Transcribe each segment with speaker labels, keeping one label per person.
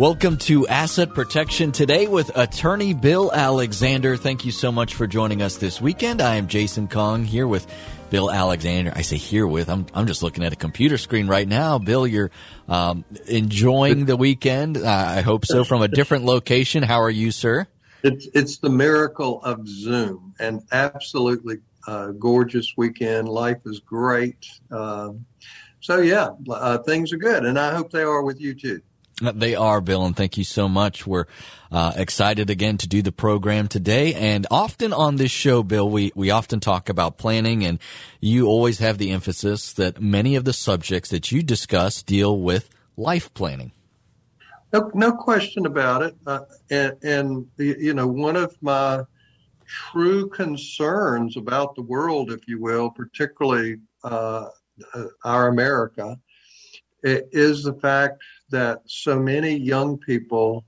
Speaker 1: Welcome to Asset Protection today with attorney Bill Alexander. Thank you so much for joining us this weekend. I am Jason Kong here with Bill Alexander. I say here with, I'm, I'm just looking at a computer screen right now. Bill, you're um, enjoying the weekend. Uh, I hope so from a different location. How are you, sir?
Speaker 2: It's, it's the miracle of Zoom and absolutely uh, gorgeous weekend. Life is great. Um, so yeah, uh, things are good, and I hope they are with you too.
Speaker 1: They are, Bill, and thank you so much. We're uh, excited again to do the program today. And often on this show, Bill, we, we often talk about planning, and you always have the emphasis that many of the subjects that you discuss deal with life planning.
Speaker 2: No, no question about it. Uh, and, and, you know, one of my true concerns about the world, if you will, particularly uh, uh our America, is the fact that so many young people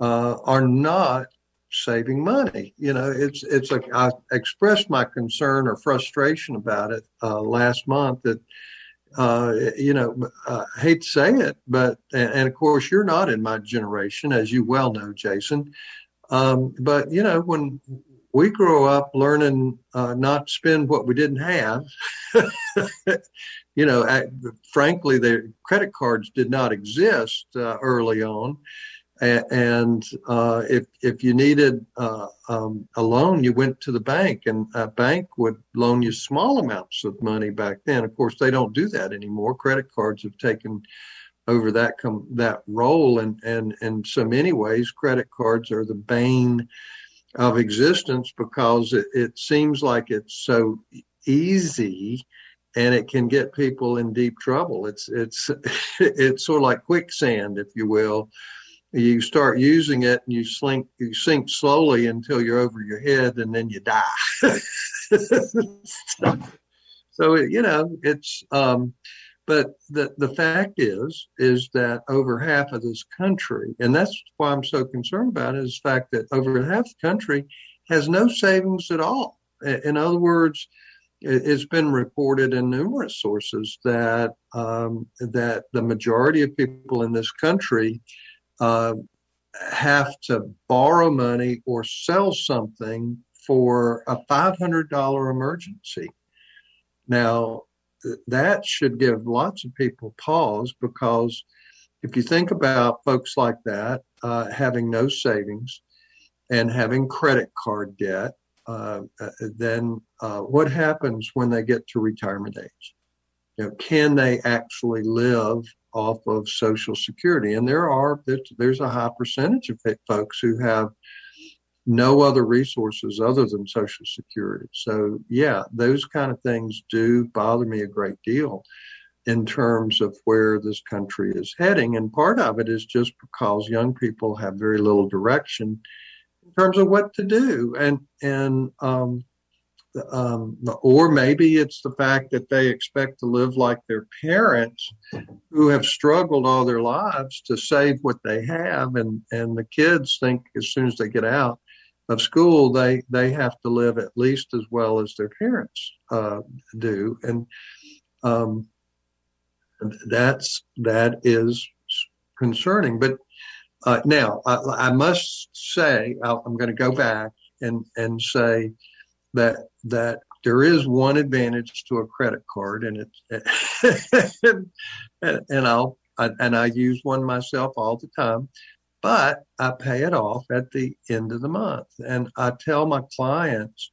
Speaker 2: uh, are not saving money. You know, it's it's like I expressed my concern or frustration about it uh, last month that. Uh, you know, I hate to say it, but and, of course you're not in my generation, as you well know, Jason. Um, but you know, when we grow up learning uh, not to spend what we didn't have. you know, I, frankly, the credit cards did not exist uh, early on, and uh, if if you needed uh, um, a loan, you went to the bank, and a bank would loan you small amounts of money back then. Of course, they don't do that anymore. Credit cards have taken over that com- that role, and and in so many ways, credit cards are the bane of existence because it, it seems like it's so easy and it can get people in deep trouble. It's it's it's sort of like quicksand, if you will. You start using it and you sink you sink slowly until you're over your head and then you die. so you know it's um, but the, the fact is, is that over half of this country, and that's why I'm so concerned about it, is the fact that over half the country has no savings at all. In other words, it's been reported in numerous sources that um, that the majority of people in this country uh, have to borrow money or sell something for a $500 emergency. Now, that should give lots of people pause because if you think about folks like that uh, having no savings and having credit card debt, uh, uh, then uh, what happens when they get to retirement age? You know, can they actually live off of Social Security? And there are there's a high percentage of folks who have no other resources other than Social Security. So, yeah, those kind of things do bother me a great deal in terms of where this country is heading. And part of it is just because young people have very little direction in terms of what to do. And, and, um, um, or maybe it's the fact that they expect to live like their parents who have struggled all their lives to save what they have and, and the kids think as soon as they get out of school, they they have to live at least as well as their parents uh, do, and um, that's that is concerning. But uh, now I, I, must say i am going to go back and and say that that there is one advantage to a credit card, and it's and, and I'll and I use one myself all the time but I pay it off at the end of the month. And I tell my clients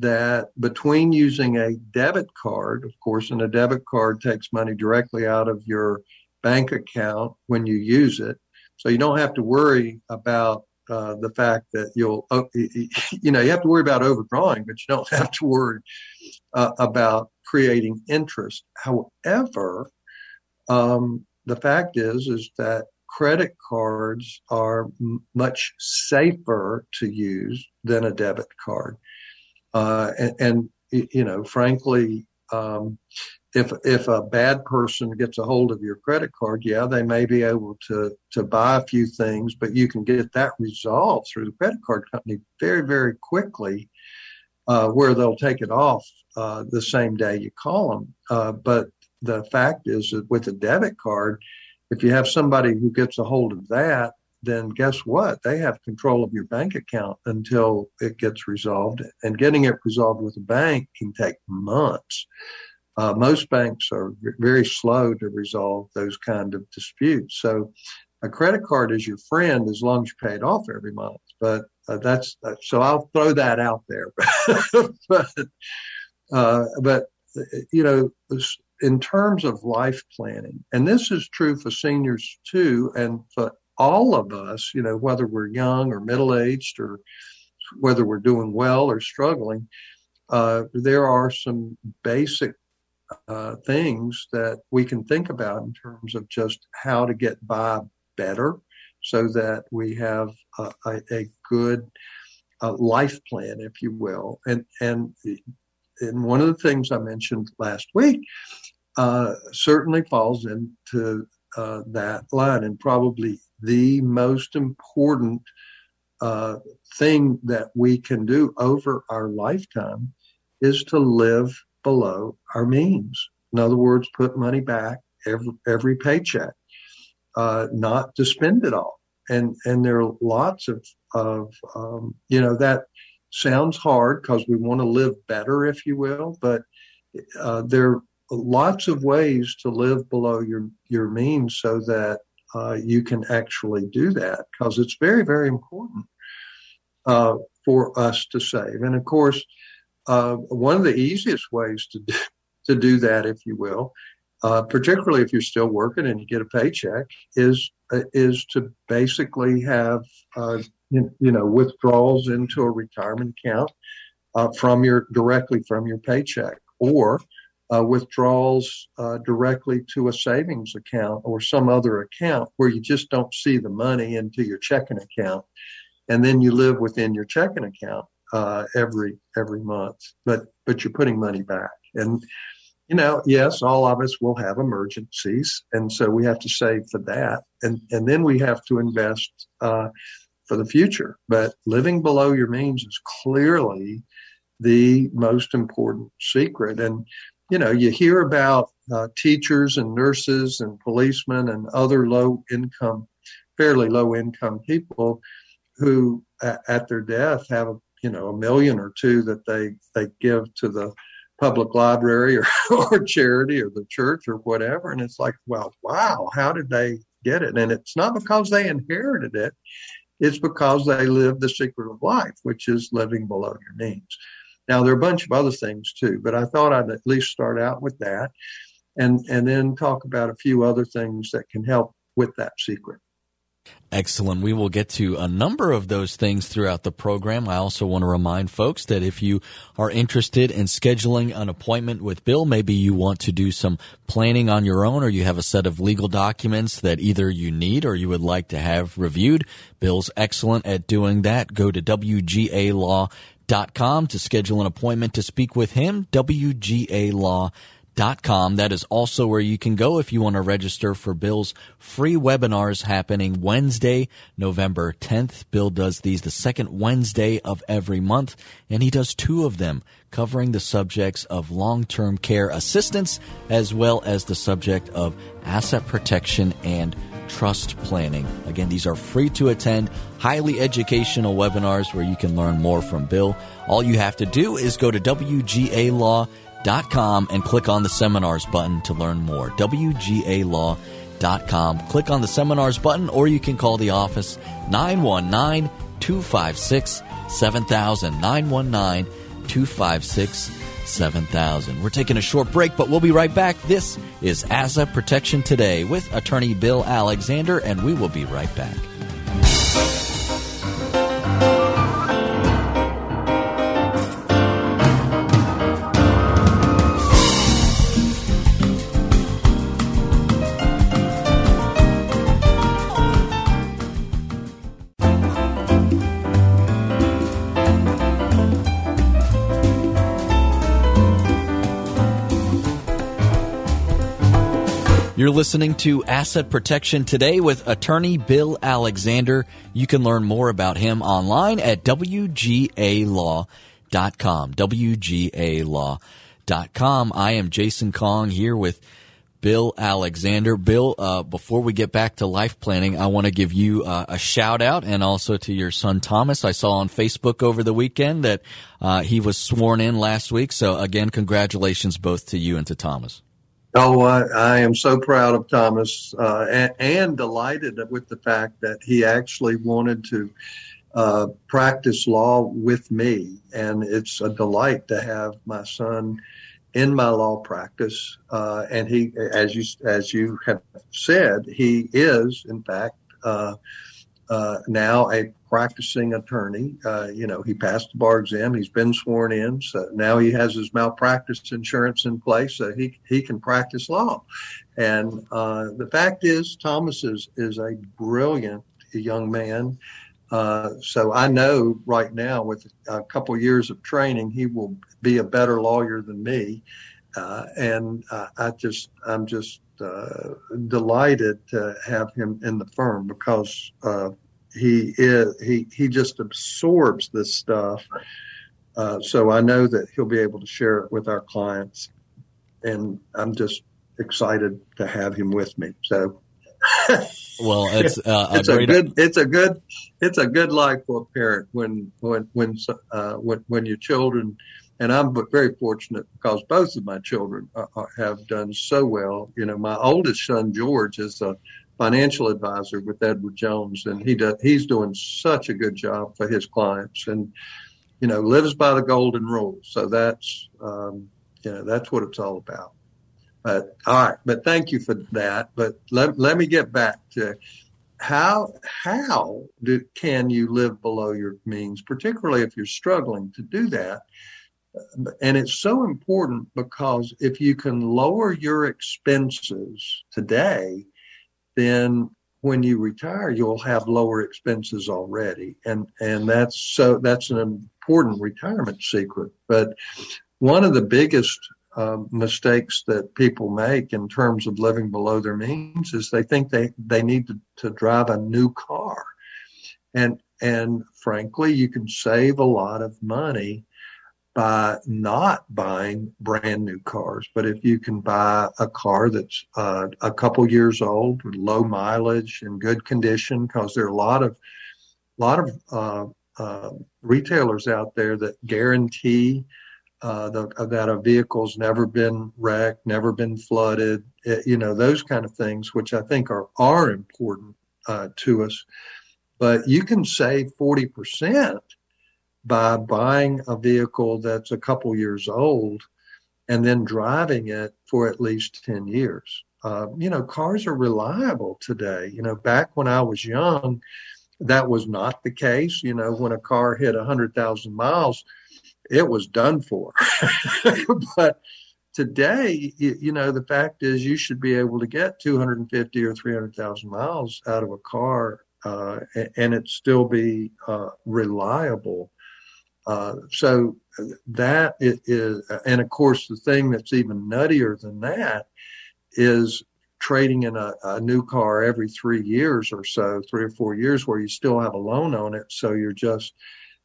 Speaker 2: that between using a debit card, of course, and a debit card takes money directly out of your bank account when you use it. So you don't have to worry about uh, the fact that you'll, uh, you know, you have to worry about overdrawing, but you don't have to worry uh, about creating interest. However, um, the fact is, is that credit cards are m- much safer to use than a debit card. Uh, and, and, you know, frankly, um, if if a bad person gets a hold of your credit card, yeah, they may be able to to buy a few things, but you can get that resolved through the credit card company very very quickly, uh, where they'll take it off uh, the same day you call them. Uh, but the fact is that with a debit card, if you have somebody who gets a hold of that, then guess what? They have control of your bank account until it gets resolved. And getting it resolved with a bank can take months. Uh, most banks are very slow to resolve those kind of disputes. So a credit card is your friend as long as you pay it off every month. But uh, that's uh, so I'll throw that out there. but uh, but you know, in terms of life planning, and this is true for seniors too, and for all of us, you know, whether we're young or middle aged or whether we're doing well or struggling, uh, there are some basic uh, things that we can think about in terms of just how to get by better so that we have a, a, a good uh, life plan, if you will. And, and, and one of the things I mentioned last week uh, certainly falls into uh, that line and probably the most important uh, thing that we can do over our lifetime is to live below our means. In other words, put money back every, every paycheck, uh, not to spend it all. And, and there are lots of, of, um, you know, that sounds hard because we want to live better, if you will, but, uh, there are lots of ways to live below your, your means so that, uh, you can actually do that because it's very, very important, uh, for us to save. And of course, uh, one of the easiest ways to do, to do that, if you will, uh, particularly if you're still working and you get a paycheck, is uh, is to basically have uh, you, you, know withdrawals into a retirement account uh, from your directly from your paycheck, or uh, withdrawals directly to a savings account or some other account where you just don't see the money into your checking account, and then you live within your checking account uh, every every month, but but you're putting money back. And you know, yes, all of us will have emergencies, and so we have to save for that, and and then we have to invest uh, for the future. But living below your means is clearly the most important secret. And you know, you hear about uh, teachers and nurses and policemen and other low income, fairly low income people who at their death have you know a million or two that they they give to the public library or, or charity or the church or whatever. And it's like well wow how did they get it? And it's not because they inherited it. It's because they live the secret of life which is living below your means now there are a bunch of other things too but i thought i'd at least start out with that and and then talk about a few other things that can help with that secret
Speaker 1: Excellent. We will get to a number of those things throughout the program. I also want to remind folks that if you are interested in scheduling an appointment with Bill, maybe you want to do some planning on your own or you have a set of legal documents that either you need or you would like to have reviewed. Bill's excellent at doing that. Go to WGAlaw.com to schedule an appointment to speak with him. WGA com. That is also where you can go if you want to register for Bill's free webinars happening Wednesday, November 10th. Bill does these the second Wednesday of every month, and he does two of them covering the subjects of long-term care assistance as well as the subject of asset protection and trust planning. Again, these are free to attend, highly educational webinars where you can learn more from Bill. All you have to do is go to WGA Law WGAlaw.com and click on the seminars button to learn more. WGAlaw.com. Click on the seminars button or you can call the office 919 256 7000. 919 256 7000. We're taking a short break, but we'll be right back. This is Asset Protection Today with attorney Bill Alexander, and we will be right back. You're listening to Asset Protection Today with attorney Bill Alexander. You can learn more about him online at WGAlaw.com. WGAlaw.com. I am Jason Kong here with Bill Alexander. Bill, uh, before we get back to life planning, I want to give you uh, a shout out and also to your son Thomas. I saw on Facebook over the weekend that uh, he was sworn in last week. So again, congratulations both to you and to Thomas.
Speaker 2: Oh, I, I am so proud of Thomas uh, and, and, delighted with the fact that he actually wanted to uh, practice law with me. And it's a delight to have my son in my law practice. Uh, and he, as you as you have said, he is in fact uh, now a practicing attorney. Uh, you know, he passed the bar exam. He's been sworn in. So now he has his malpractice insurance in place, so he he can practice law. And uh, the fact is, Thomas is is a brilliant young man. Uh, so I know right now, with a couple years of training, he will be a better lawyer than me. Uh, and uh, I just, I'm just uh, delighted to have him in the firm because uh, he is, he he just absorbs this stuff. Uh, so I know that he'll be able to share it with our clients, and I'm just excited to have him with me. So
Speaker 1: well, it's uh,
Speaker 2: it's a, a good it's a good it's a good life for a parent when when when uh, when when your children and I'm very fortunate because both of my children are, are, have done so well. You know, my oldest son George is a financial advisor with Edward Jones, and he does he's doing such a good job for his clients, and you know lives by the golden rule. So that's um, you know that's what it's all about. But all right, but thank you for that. But let, let me get back to how how do, can you live below your means, particularly if you're struggling to do that. And it's so important because if you can lower your expenses today, then when you retire, you'll have lower expenses already. And, and that's so, that's an important retirement secret. But one of the biggest um, mistakes that people make in terms of living below their means is they think they, they need to, to drive a new car. And, and frankly, you can save a lot of money by not buying brand new cars. But if you can buy a car that's uh, a couple years old with low mileage and good condition, because there are a lot of, lot of uh, uh, retailers out there that guarantee uh, the, that a vehicle's never been wrecked, never been flooded, eh, you know, those kind of things, which I think are, are important uh, to us. But you can save 40% by buying a vehicle that's a couple years old and then driving it for at least 10 years. Uh, you know, cars are reliable today. You know, back when I was young, that was not the case. You know, when a car hit 100,000 miles, it was done for. but today, you know, the fact is you should be able to get 250 or 300,000 miles out of a car uh, and it still be uh, reliable. Uh, so that is, and of course, the thing that's even nuttier than that is trading in a, a, new car every three years or so, three or four years, where you still have a loan on it. So you're just,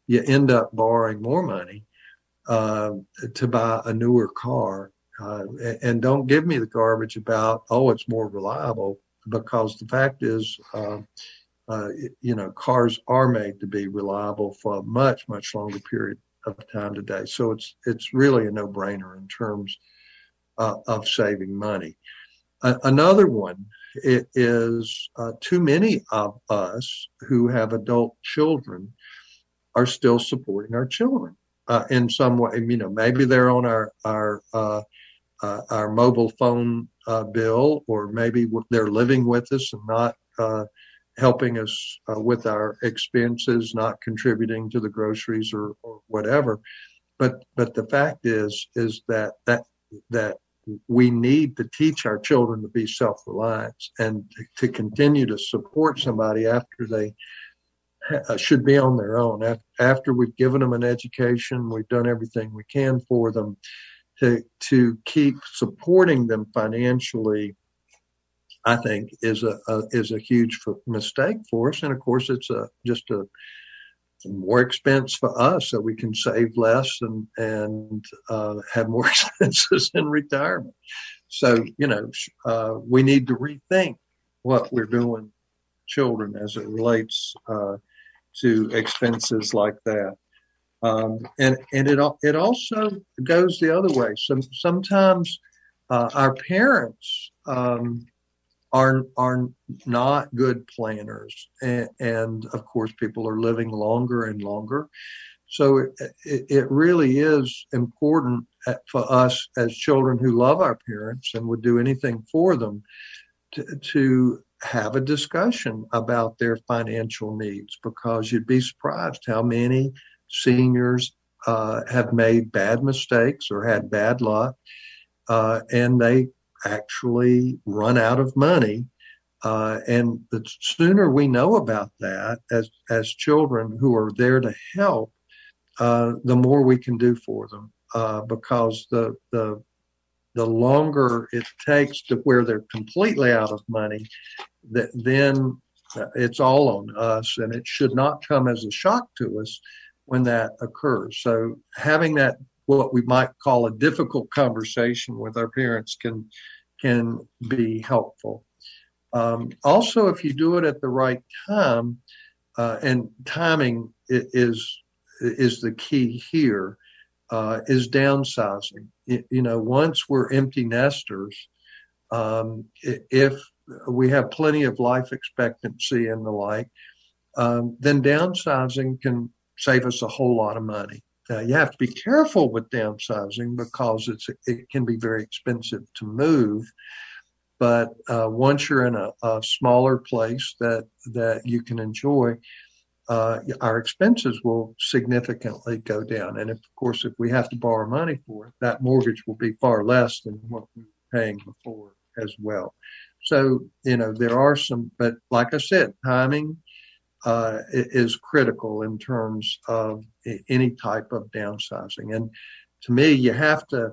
Speaker 2: you end up borrowing more money uh, to buy a newer car. Uh, and don't give me the garbage about, oh, it's more reliable, because the fact is, uh, uh, you know, cars are made to be reliable for a much, much longer period of time today. So it's it's really a no-brainer in terms uh, of saving money. another one is uh, too many of us who have adult children are still supporting our children uh, in some way. You know, maybe they're on our our uh, uh, our mobile phone uh, bill, or maybe they're living with us and not uh, helping us uh, with our expenses, not contributing to the groceries or, or whatever. But but the fact is is that that that we need to teach our children to be self-reliant and to continue to support somebody after they uh, should be on their own. After we've given them an education, we've done everything we can for them to to keep supporting them financially. I think is a, a is a huge mistake for us, and of course, it's a just a more expense for us so we can save less and and uh, have more expenses in retirement. so you know, uh, we need to rethink what we're doing children as it relates uh, to expenses like that. Um, and and it it also goes the other way. Some sometimes uh, our parents um, are are not good planners, and, and, of course, people are living longer and longer. So it, it, really is important for us as children who love our parents and would do anything for them to, to have a discussion about their financial needs because you'd be surprised how many seniors uh, have made bad mistakes or had bad luck, uh, and they actually run out of money. Uh, and the sooner we know about that as as children who are there to help, uh, the more we can do for them. Uh, because the the the longer it takes to where they're completely out of money, that then it's all on us, and it should not come as a shock to us when that occurs. So having that what we might call a difficult conversation with our parents can can be helpful. Um, also, if you do it at the right time, uh, and timing is is the key here, uh, is downsizing. You know, once we're empty nesters, um, if we have plenty of life expectancy and the like, um, then downsizing can save us a whole lot of money. Uh, you have to be careful with downsizing because it's it can be very expensive to move. But uh, once you're in a, a, smaller place that that you can enjoy, uh, our expenses will significantly go down. And if, of course, if we have to borrow money for it, that mortgage will be far less than what we were paying before as well. So you know there are some, but like I said, timing uh, is critical in terms of any type of downsizing. And to me, you have to,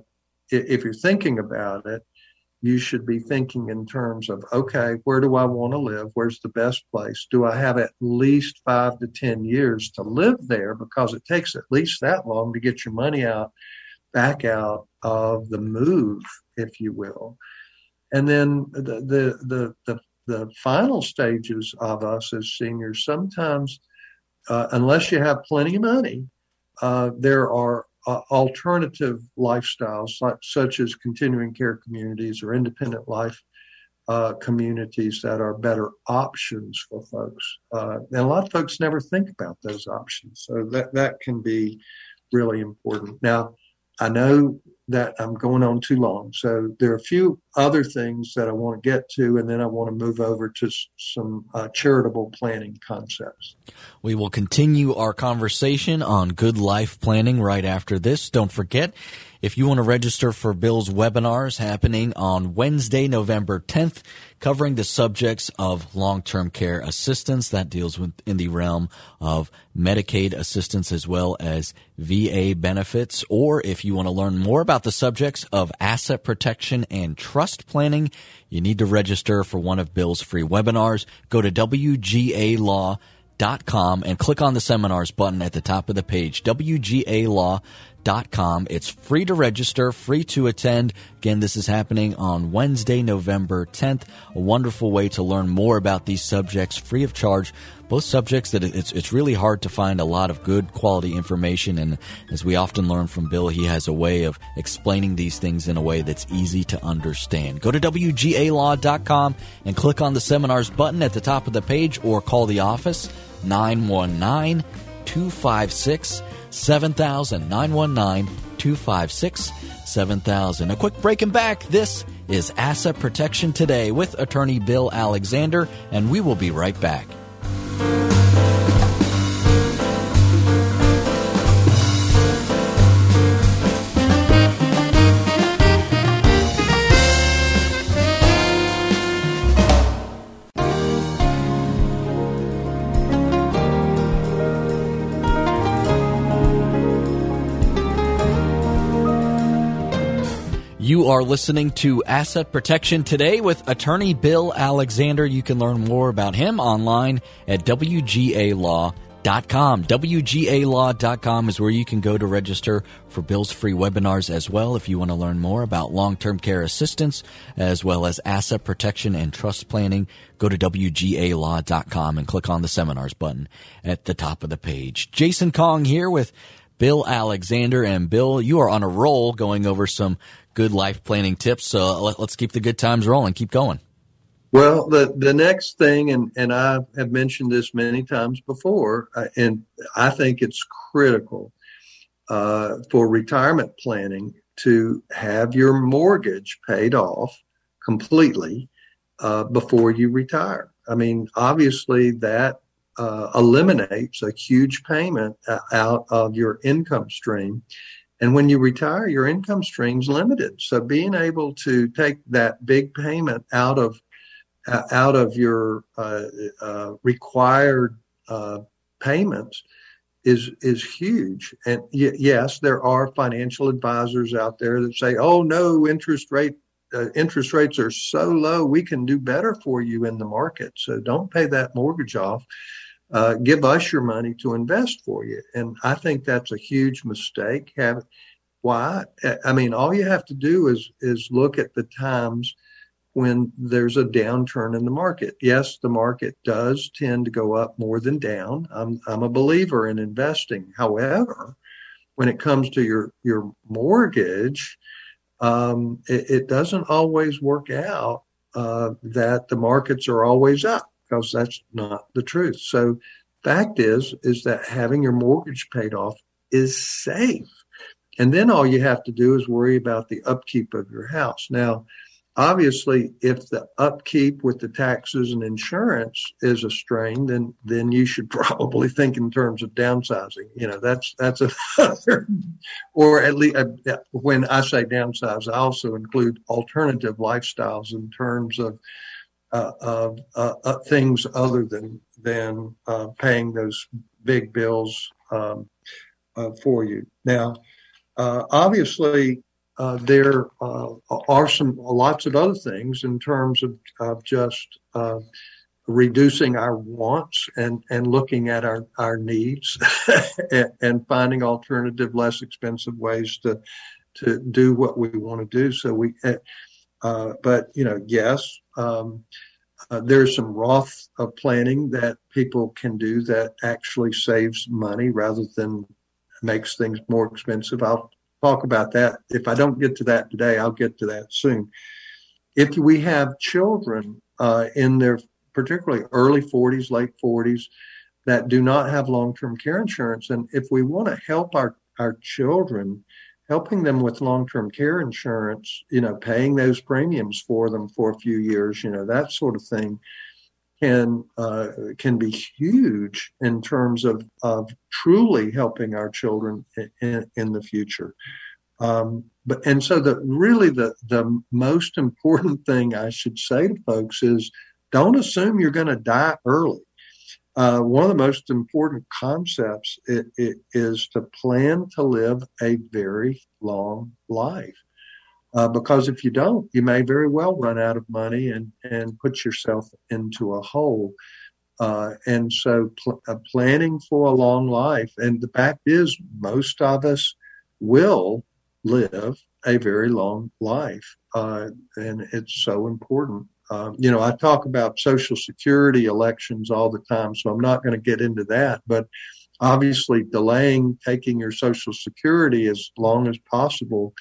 Speaker 2: if you're thinking about it, you should be thinking in terms of, okay, where do I want to live? Where's the best place? Do I have at least five to 10 years to live there? Because it takes at least that long to get your money out, back out of the move, if you will. And then the, the, the, the the final stages of us as seniors, sometimes, uh, unless you have plenty of money, uh, there are uh, alternative lifestyles like, such as continuing care communities or independent life uh, communities that are better options for folks. Uh, and a lot of folks never think about those options. So that, that can be really important. Now, I know that I'm going on too long. So there are a few other things that I want to get to, and then I want to move over to some uh, charitable planning concepts.
Speaker 1: We will continue our conversation on good life planning right after this. Don't forget, if you want to register for Bill's webinars happening on Wednesday, November 10th, covering the subjects of long-term care assistance that deals with in the realm of Medicaid assistance as well as VA benefits, or if you want to learn more about the subjects of asset protection and trust planning, you need to register for one of Bill's free webinars. Go to WGALaw.com and click on the seminars button at the top of the page. WGA com. It's free to register, free to attend. Again, this is happening on Wednesday, November 10th. A wonderful way to learn more about these subjects free of charge. Both subjects that it's, it's really hard to find a lot of good quality information. And as we often learn from Bill, he has a way of explaining these things in a way that's easy to understand. Go to WGALaw.com and click on the seminars button at the top of the page or call the office 919 256 7000 919 256 7000. A quick break and back. This is Asset Protection Today with attorney Bill Alexander, and we will be right back. You are listening to Asset Protection Today with attorney Bill Alexander. You can learn more about him online at WGALaw.com WGAlaw.com. Is where you can go to register for Bill's free webinars as well if you want to learn more about long term care assistance as well as asset protection and trust planning. Go to WGAlaw.com and click on the seminars button at the top of the page. Jason Kong here with Bill Alexander. And Bill, you are on a roll going over some good life planning tips. So let, us keep the good times rolling. Keep going.
Speaker 2: Well, the, the next thing, and, and I have mentioned this many times before, uh, and I think it's critical uh, for retirement planning to have your mortgage paid off completely uh, before you retire. I mean, obviously, that uh, eliminates a huge payment uh, out of your income stream. And when you retire, your income stream's limited. So being able to take that big payment out of uh, out of your uh, uh, required uh, payments is is huge. And y- yes, there are financial advisors out there that say, "Oh no, interest rate uh, interest rates are so low, we can do better for you in the market. So don't pay that mortgage off. Uh, give us your money to invest for you." And I think that's a huge mistake. Have why? I mean, all you have to do is is look at the times when there's a downturn in the market. Yes, the market does tend to go up more than down. I'm, I'm a believer in investing. However, when it comes to your, your mortgage, um, it, it, doesn't always work out uh, that the markets are always up because that's not the truth. So, fact is, is that having your mortgage paid off is safe. And then all you have to do is worry about the upkeep of your house. Now, obviously if the upkeep with the taxes and insurance is a strain then then you should probably think in terms of downsizing you know that's that's a or at least uh, when i say downsize i also include alternative lifestyles in terms of things other than than uh, paying those big bills um, uh, for you now obviously uh, there uh, are some lots of other things in terms of, of just uh, reducing our wants and, and looking at our, our needs and, and, finding alternative, less expensive ways to to do what we want to do. So we, uh, uh, but you know, yes, um, uh, there's some Roth planning that people can do that actually saves money rather than makes things more expensive. I'll talk about that. If I don't get to that today, I'll get to that soon. If we have children uh, in their particularly early 40s, late 40s, that do not have long-term care insurance, and if we want to help our our children, helping them with long-term care insurance, you know, paying those premiums for them for a few years, you know, that sort of thing, can uh, can be huge in terms of of truly helping our children in, in the future. Um, but and so the really the the most important thing I should say to folks is don't assume you're going to die early. Uh, one of the most important concepts it, it is to plan to live a very long life. Uh, because if you don't, you may very well run out of money and, and put yourself into a hole. Uh, and so pl- uh, planning for a long life, and the fact is, most of us will live a very long life. Uh, and it's so important. Um, you know, I talk about Social Security elections all the time, so I'm not going to get into that. But obviously, delaying taking your Social Security as long as possible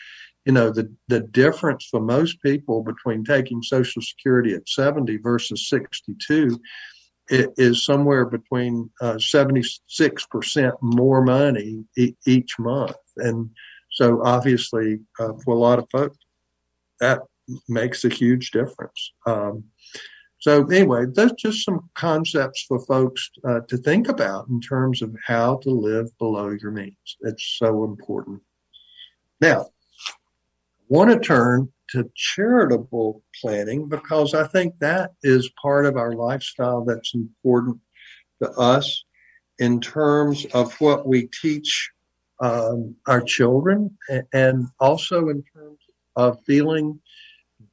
Speaker 2: you know the the difference for most people between taking social security at 70 versus 62 is somewhere between uh, 76% more money e- each month and so obviously uh, for a lot of folks that makes a huge difference. Um, so anyway that's just some concepts for folks uh, to think about in terms of how to live below your means. It's so important. Now I want to turn to charitable planning because I think that is part of our lifestyle that's important to us in terms of what we teach um, our children and also in terms of feeling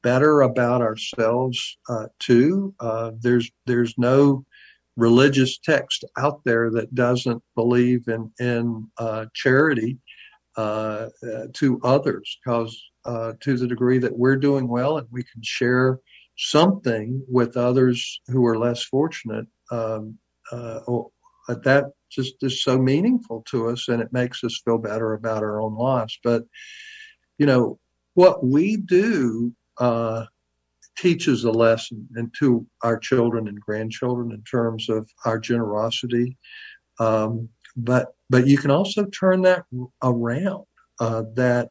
Speaker 2: better about ourselves uh, too. Uh, there's there's no religious text out there that doesn't believe in in uh, charity uh, uh, to others, because uh, to the degree that we're doing well and we can share something with others who are less fortunate, um, uh, that just is so meaningful to us, and it makes us feel better about our own lives. But you know what we do uh, teaches a lesson and to our children and grandchildren in terms of our generosity. Um, but but you can also turn that around. Uh, that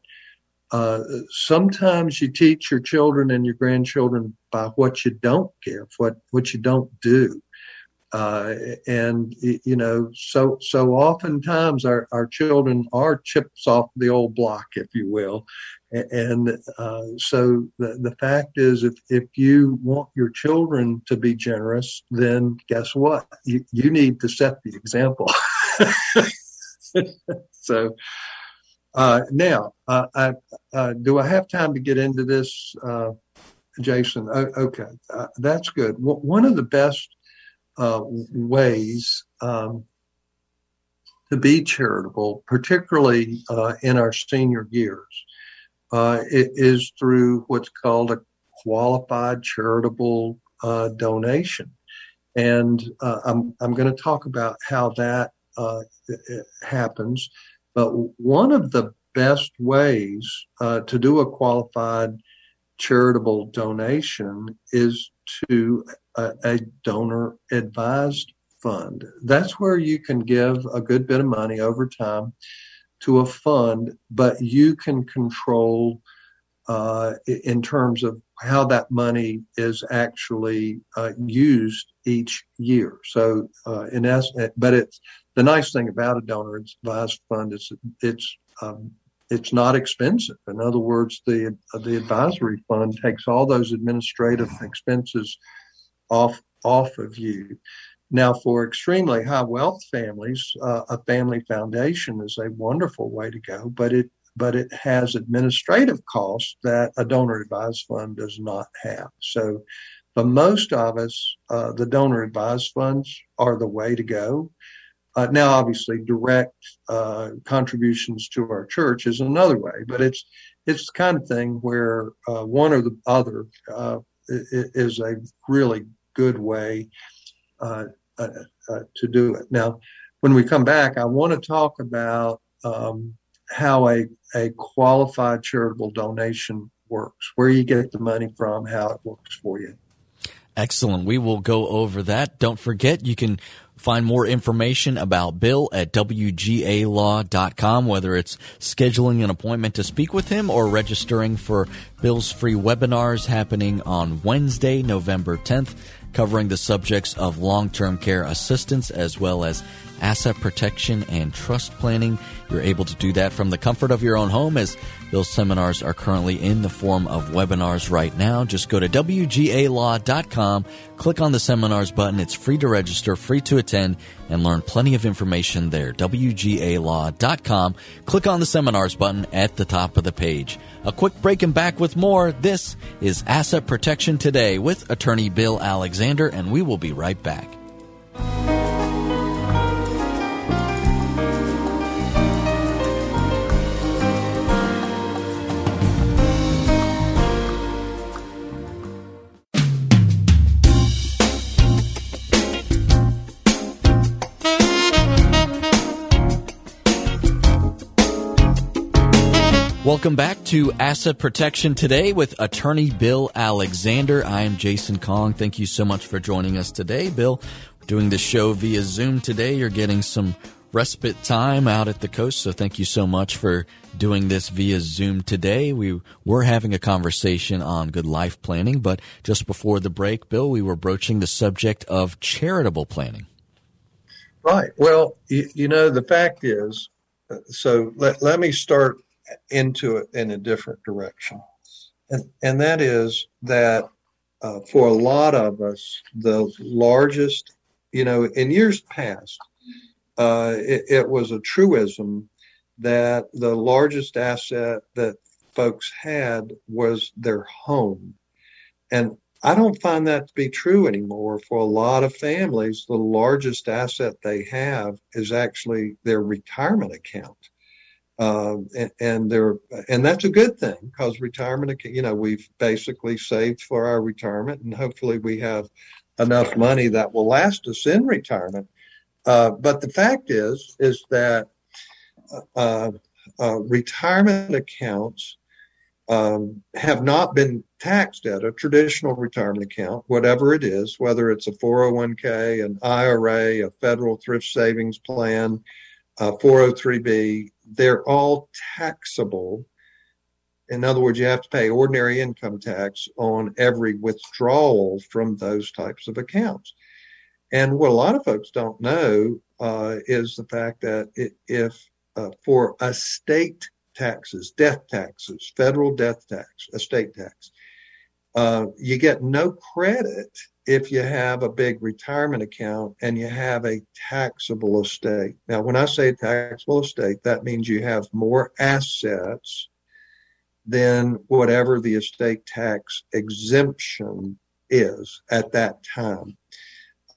Speaker 2: uh, sometimes you teach your children and your grandchildren by what you don't give, what what you don't do. Uh, and you know, so so oftentimes our, our children are chips off the old block, if you will, and uh, so the, the fact is, if, if you want your children to be generous, then guess what? You, you need to set the example. so uh, now, uh, I, uh, do I have time to get into this, uh, Jason? okay, uh, that's good. One of the best ways um, to be charitable, particularly in our senior years, uh, is through what's called a qualified charitable uh, donation. And uh, I'm, I'm going to talk about how that uh, happens. But one of the best ways uh, to do a qualified charitable donation is to a, a donor advised fund. That's where you can give a good bit of money over time to a fund, but you can control uh, in terms of how that money is actually uh, used each year. So, uh, in essence, but it's the nice thing about a donor advised fund is it's um, it's not expensive. In other words, the the advisory fund takes all those administrative expenses off off of you. Now, for extremely high wealth families, uh, a family foundation is a wonderful way to go, but it but it has administrative costs that a donor advised fund does not have. So, for most of us, uh, the donor advised funds are the way to go. Uh, now, obviously, direct uh, contributions to our church is another way, but it's it's the kind of thing where uh, one or the other uh, is a really good way uh, uh, to do it. Now, when we come back, I want to talk about um, how a, a qualified charitable donation works, where you get the money from, how it works for you.
Speaker 1: Excellent. We will go over that. Don't forget, you can find more information about Bill at WGAlaw.com, whether it's scheduling an appointment to speak with him or registering for Bill's free webinars happening on Wednesday, November 10th covering the subjects of long term care assistance as well as asset protection and trust planning. You're able to do that from the comfort of your own home as those seminars are currently in the form of webinars right now. Just go to WGAlaw.com, click on the seminars button. It's free to register, free to attend, and learn plenty of information there. WGAlaw.com, click on the seminars button at the top of the page. A quick break and back with more. This is Asset Protection Today with attorney Bill Alexander, and we will be right back. Welcome back to Asset Protection Today with attorney Bill Alexander. I am Jason Kong. Thank you so much for joining us today, Bill. Doing the show via Zoom today. You're getting some respite time out at the coast, so thank you so much for doing this via Zoom today. We were having a conversation on good life planning, but just before the break, Bill, we were broaching the subject of charitable planning.
Speaker 2: Right. Well, you, you know, the fact is, uh, so let, let me start into it in a different direction. And, and that is that uh, for a lot of us, the largest, you know, in years past, uh, it, it, was a truism that the largest asset that folks had was their home. And I don't find that to be true anymore. For a lot of families, the largest asset they have is actually their retirement account. Um, and, they're and that's a good thing because retirement, you know, we've basically saved for our retirement, and hopefully we have enough money that will last us in retirement. Uh, but the fact is, is that uh, uh, retirement accounts um, have not been taxed at a traditional retirement account, whatever it is, whether it's a 401k, an IRA, a federal thrift savings plan, a 403b, they're all taxable. In other words, you have to pay ordinary income tax on every withdrawal from those types of accounts. And what a lot of folks don't know uh, is the fact that it, if uh, for estate taxes, death taxes, federal death tax, estate tax, uh, you get no credit if you have a big retirement account and you have a taxable estate. Now, when I say taxable estate, that means you have more assets than whatever the estate tax exemption is at that time.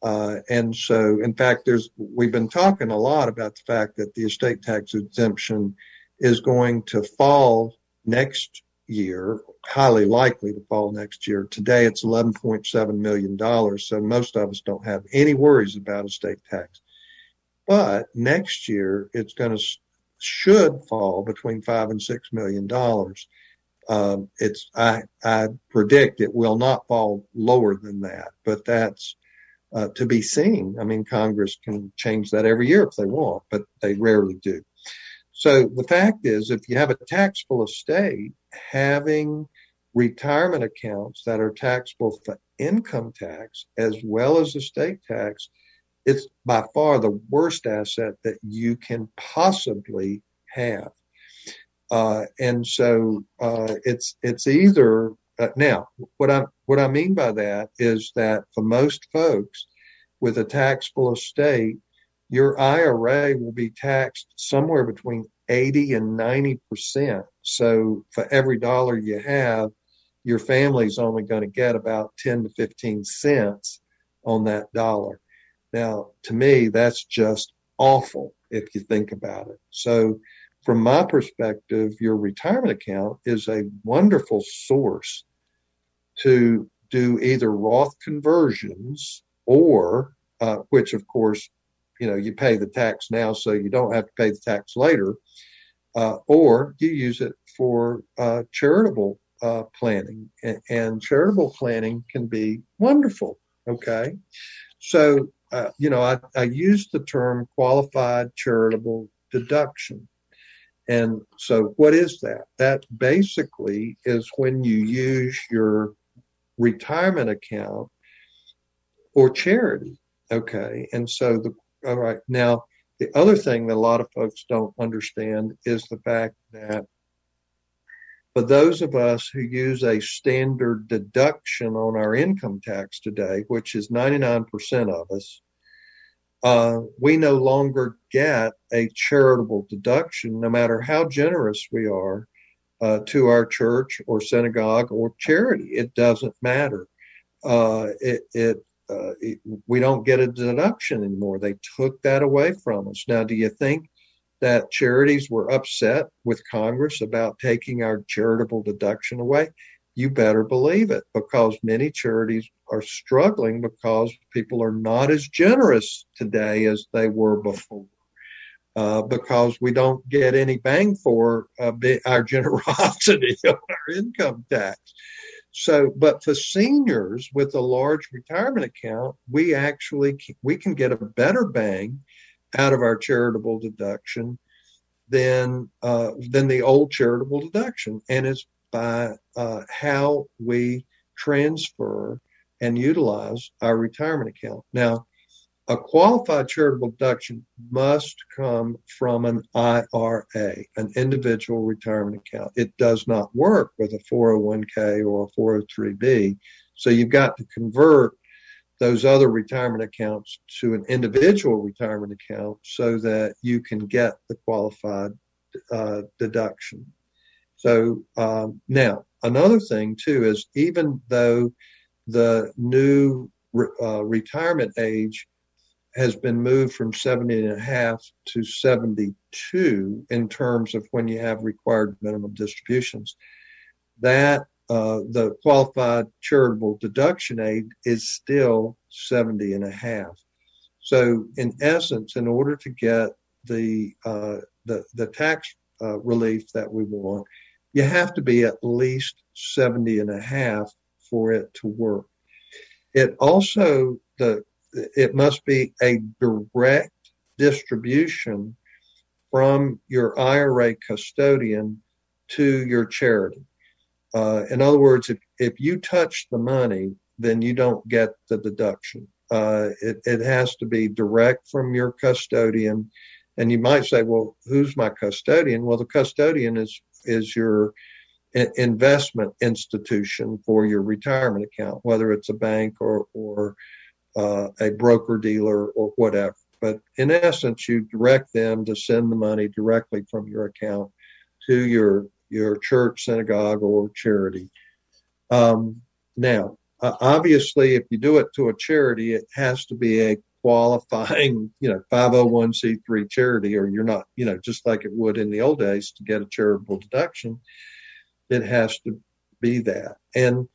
Speaker 2: Uh, and so, in fact, there's we've been talking a lot about the fact that the estate tax exemption is going to fall next year, highly likely to fall next year. Today it's $11.7 million. So most of us don't have any worries about estate tax. But next year it's going to, should fall between five and six million dollars. Um, it's, I, I predict it will not fall lower than that, but that's, uh, to be seen. I mean, Congress can change that every year if they want, but they rarely do. So the fact is, if you have a taxable estate, having retirement accounts that are taxable for income tax as well as estate tax, it's by far the worst asset that you can possibly have. Uh, and so uh, it's it's either uh, now what I what I mean by that is that for most folks with a taxable estate, your IRA will be taxed somewhere between 80 and 90%. So for every dollar you have, your family's only going to get about 10 to 15 cents on that dollar. Now, to me, that's just awful if you think about it. So, from my perspective, your retirement account is a wonderful source to do either Roth conversions or, uh, which of course you know you pay the tax now so you don't have to pay the tax later uh, or you use it for uh, charitable uh, planning. And, and, charitable planning can be wonderful okay? So uh, you know I, I use the term qualified charitable deduction. And so what is that? That basically is when you use your retirement account or charity okay? And so the all right. Now, the other thing that a lot of folks don't understand is the fact that for those of us who use a standard deduction on our income tax today, which is 99% of us, uh, we no longer get a charitable deduction, no matter how generous we are uh, to our church or synagogue or charity. It doesn't matter. Uh, it, it uh, we don't get a deduction anymore. They took that away from us. Now, do you think that charities were upset with Congress about taking our charitable deduction away? You better believe it because many charities are struggling because people are not as generous today as they were before. Uh, because we don't get any bang for uh, our generosity on our income tax. So, but for seniors with a large retirement account, we actually we can get a better bang out of our charitable deduction than uh, than the old charitable deduction, and it's by uh, how we transfer and utilize our retirement account. Now, a qualified charitable deduction must come from an IRA, an individual retirement account. It does not work with a 401k or a 403b. So you've got to convert those other retirement accounts to an individual retirement account so that you can get the qualified uh, deduction. So um, now, another thing too is even though the new uh, retirement age has been moved from 70 and a half to 72 in terms of when you have required minimum distributions. That uh, the qualified charitable deduction aid is still 70 and a half. So, in essence, in order to get the uh, the, the tax uh, relief that we want, you have to be at least 70 and a half for it to work. It also the it must be a direct distribution from your IRA custodian to your charity. Uh, in other words, if, if you touch the money, then you don't get the deduction. Uh, it, it has to be direct from your custodian. And you might say, well, who's my custodian? Well, the custodian is, is your investment institution for your retirement account, whether it's a bank or, or uh, a broker dealer or whatever. But in essence, you direct them to send the money directly from your account to your your church, synagogue, or charity. Um, now, uh, obviously, if you do it to a charity, it has to be a qualifying, you know, 501c3 charity, or you're not, you know, just like it would in the old days to get a charitable deduction. It has to be that. And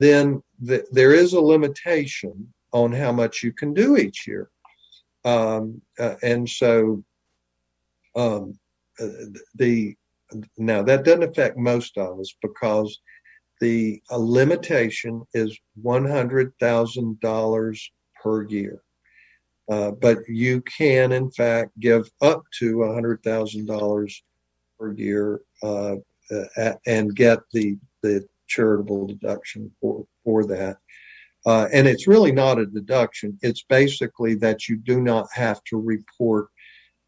Speaker 2: then the, there is a limitation on how much you can do each year. Um, uh, and so um, uh, the now that doesn't affect most of us because the limitation is one hundred thousand dollars per year. Uh, but you can, in fact, give up to hundred thousand dollars per year uh, uh, and get the the charitable deduction for for that. Uh, and it's really not a deduction. It's basically that you do not have to report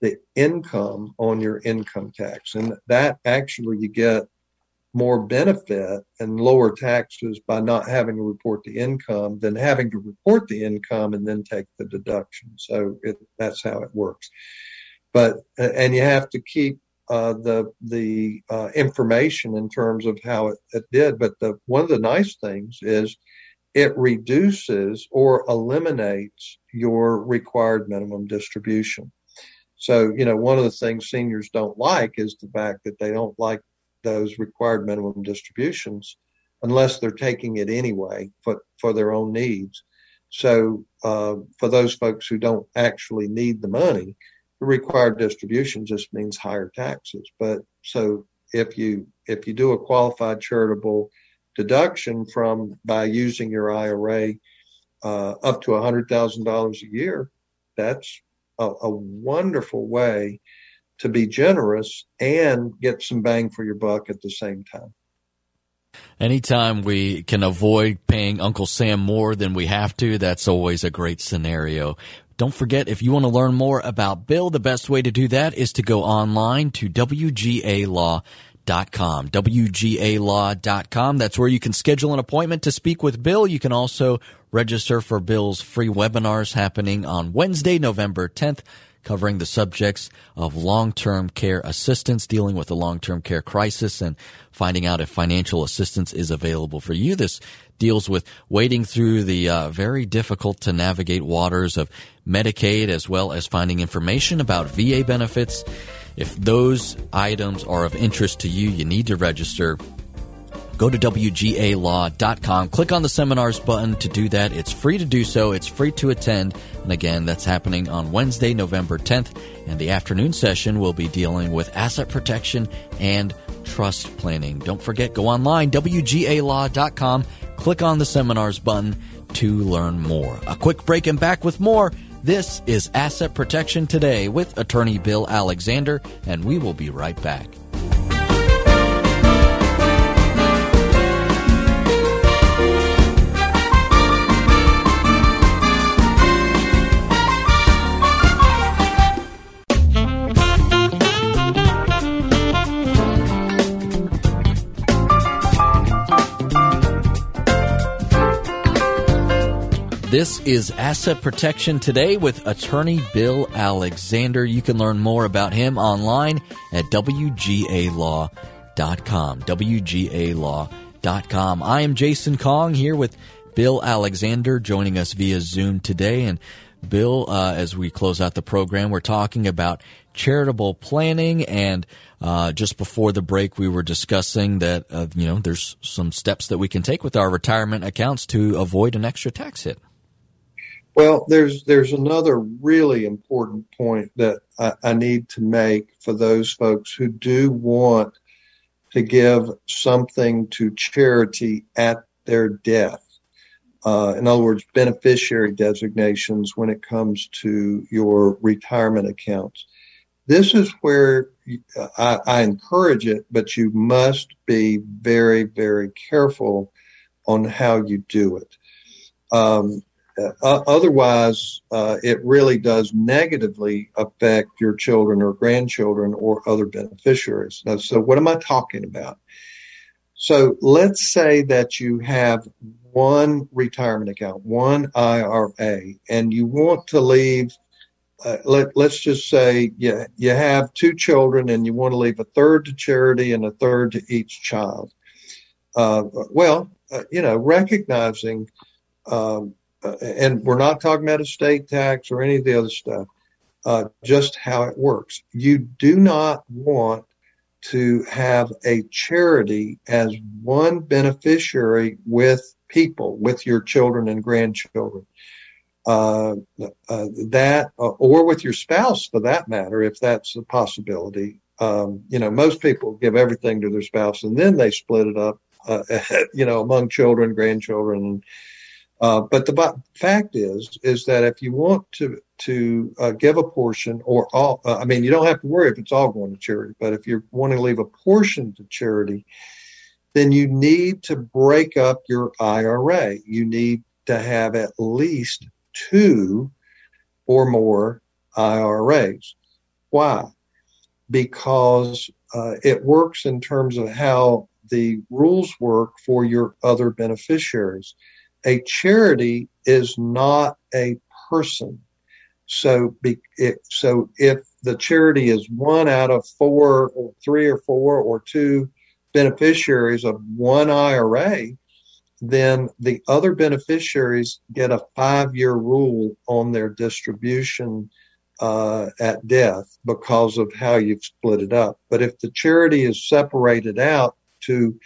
Speaker 2: the income on your income tax. And that actually you get more benefit and lower taxes by not having to report the income than having to report the income and then take the deduction. So it, that's how it works. But and you have to keep uh, the the uh, information in terms of how it, it did. But the one of the nice things is it reduces or eliminates your required minimum distribution. So, you know, one of the things seniors don't like is the fact that they don't like those required minimum distributions unless they're taking it anyway for, for their own needs. So, uh, for those folks who don't actually need the money, the required distribution just means higher taxes. But so if you if you do a qualified charitable deduction from by using your IRA uh, up to $100,000 a year, that's a, a, wonderful way to be generous and get some bang for your buck at the same time.
Speaker 1: Anytime we can avoid paying Uncle Sam more than we have to, that's always a great scenario. Don't forget, if you want to learn more about Bill, the best way to do that is to go online to WGA Law WGAlaw.com. WGAlaw.com. That's where you can schedule an appointment to speak with Bill. You can also register for Bill's free webinars happening on Wednesday, November 10th, covering the subjects of long-term care assistance, dealing with the long-term care crisis and finding out if financial assistance is available for you. This deals with wading through the uh, very difficult to navigate waters of Medicaid as well as finding information about VA benefits if those items are of interest to you, you need to register. Go to WGAlaw.com, click on the seminars button to do that. It's free to do so, it's free to attend. And again, that's happening on Wednesday, November 10th. And the afternoon session will be dealing with asset protection and trust planning. Don't forget, go online, WGAlaw.com, click on the seminars button to learn more. A quick break and back with more. This is Asset Protection Today with attorney Bill Alexander, and we will be right back. This is Asset Protection Today with attorney Bill Alexander. You can learn more about him online at WGAlaw.com. WGAlaw.com. I am Jason Kong here with Bill Alexander joining us via Zoom today. And Bill, uh, as we close out the program, we're talking about charitable planning. And uh, just before the break, we were discussing that uh, you know there's some steps that we can take with our retirement accounts to avoid an extra tax hit.
Speaker 2: Well, there's there's another really important point that I, I need to make for those folks who do want to give something to charity at their death. Uh, in other words, beneficiary designations when it comes to your retirement accounts. This is where I, I encourage it, but you must be very, very careful on how you do it. Um, uh, otherwise, uh, it really does negatively affect your children or grandchildren or other beneficiaries. So, what am I talking about? So, let's say that you have one retirement account, one IRA, and you want to leave. Uh, let, let's just say you, you have two children and you want to leave a third to charity and a third to each child. Uh, well, uh, you know, recognizing uh, and we're not talking about estate tax or any of the other stuff, uh, just how it works. You do not want to have a charity as one beneficiary with people, with your children and grandchildren. Uh, uh, that, uh, or with your spouse for that matter, if that's a possibility. Um, you know, most people give everything to their spouse and then they split it up, uh, you know, among children, grandchildren, uh, but the fact is, is that if you want to to uh, give a portion or all, uh, I mean, you don't have to worry if it's all going to charity. But if you want to leave a portion to charity, then you need to break up your IRA. You need to have at least two or more IRAs. Why? Because uh, it works in terms of how the rules work for your other beneficiaries a charity is not a person. So, be, it, so if the charity is one out of four or three or four or two beneficiaries of one IRA, then the other beneficiaries get a five year rule on their distribution uh, at death because of how you've split it up. But if the charity is separated out to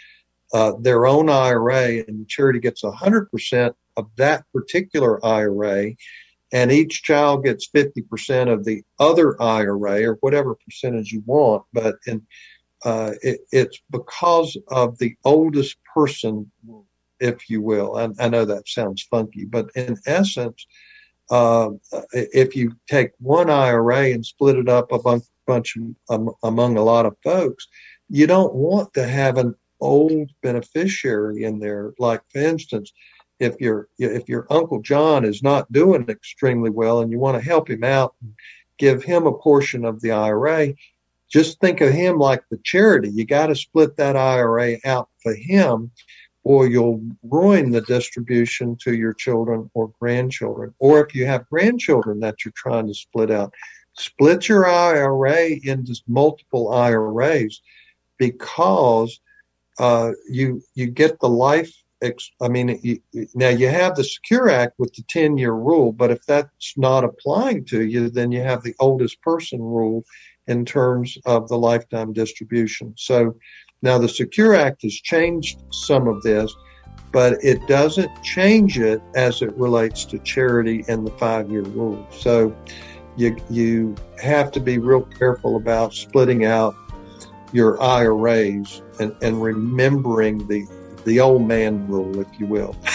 Speaker 2: uh, their own IRA, and the charity gets 100% of that particular IRA, and each child gets 50% of the other IRA or whatever percentage you want. But in, uh, it, it's because of the oldest person, if you will. I, I know that sounds funky, but in essence, uh, if you take one IRA and split it up a bunch, bunch um, among a lot of folks, you don't want to have an old beneficiary in there. Like for instance, if your if your uncle John is not doing extremely well and you want to help him out, and give him a portion of the IRA. Just think of him like the charity. You got to split that IRA out for him, or you'll ruin the distribution to your children or grandchildren. Or if you have grandchildren that you're trying to split out, split your IRA into multiple IRAs because uh, you you get the life. Ex- I mean, you, now you have the Secure Act with the ten year rule, but if that's not applying to you, then you have the oldest person rule in terms of the lifetime distribution. So now the Secure Act has changed some of this, but it doesn't change it as it relates to charity and the five year rule. So you you have to be real careful about splitting out your IRAs and, and remembering the the old man rule, if you will.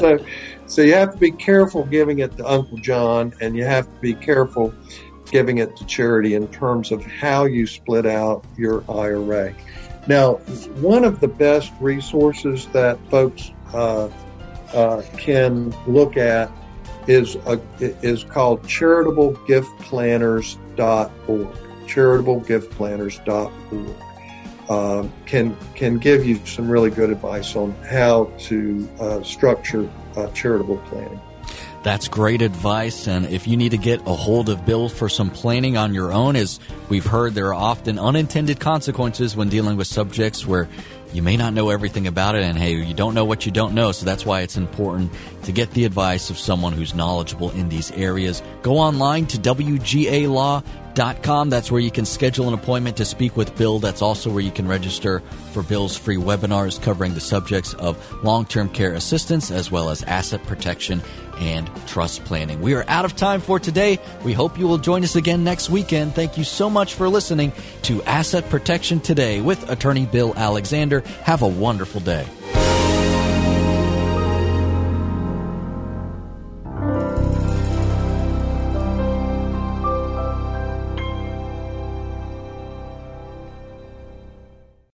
Speaker 2: so, so you have to be careful giving it to Uncle John, and you have to be careful giving it to charity in terms of how you split out your IRA. Now, one of the best resources that folks uh, uh, can look at is a, is called charitablegiftplanners.org charitablegiftplanners.org uh, can can give you some really good advice on how to uh, structure uh, charitable planning.
Speaker 1: That's great advice. And if you need to get a hold of Bill for some planning on your own, as we've heard, there are often unintended consequences when dealing with subjects where you may not know everything about it. And hey, you don't know what you don't know. So that's why it's important to get the advice of someone who's knowledgeable in these areas. Go online to WGA That's where you can schedule an appointment to speak with Bill. That's also where you can register for Bill's free webinars covering the subjects of long term care assistance as well as asset protection and trust planning. We are out of time for today. We hope you will join us again next weekend. Thank you so much for listening to Asset Protection Today with attorney Bill Alexander. Have a wonderful day.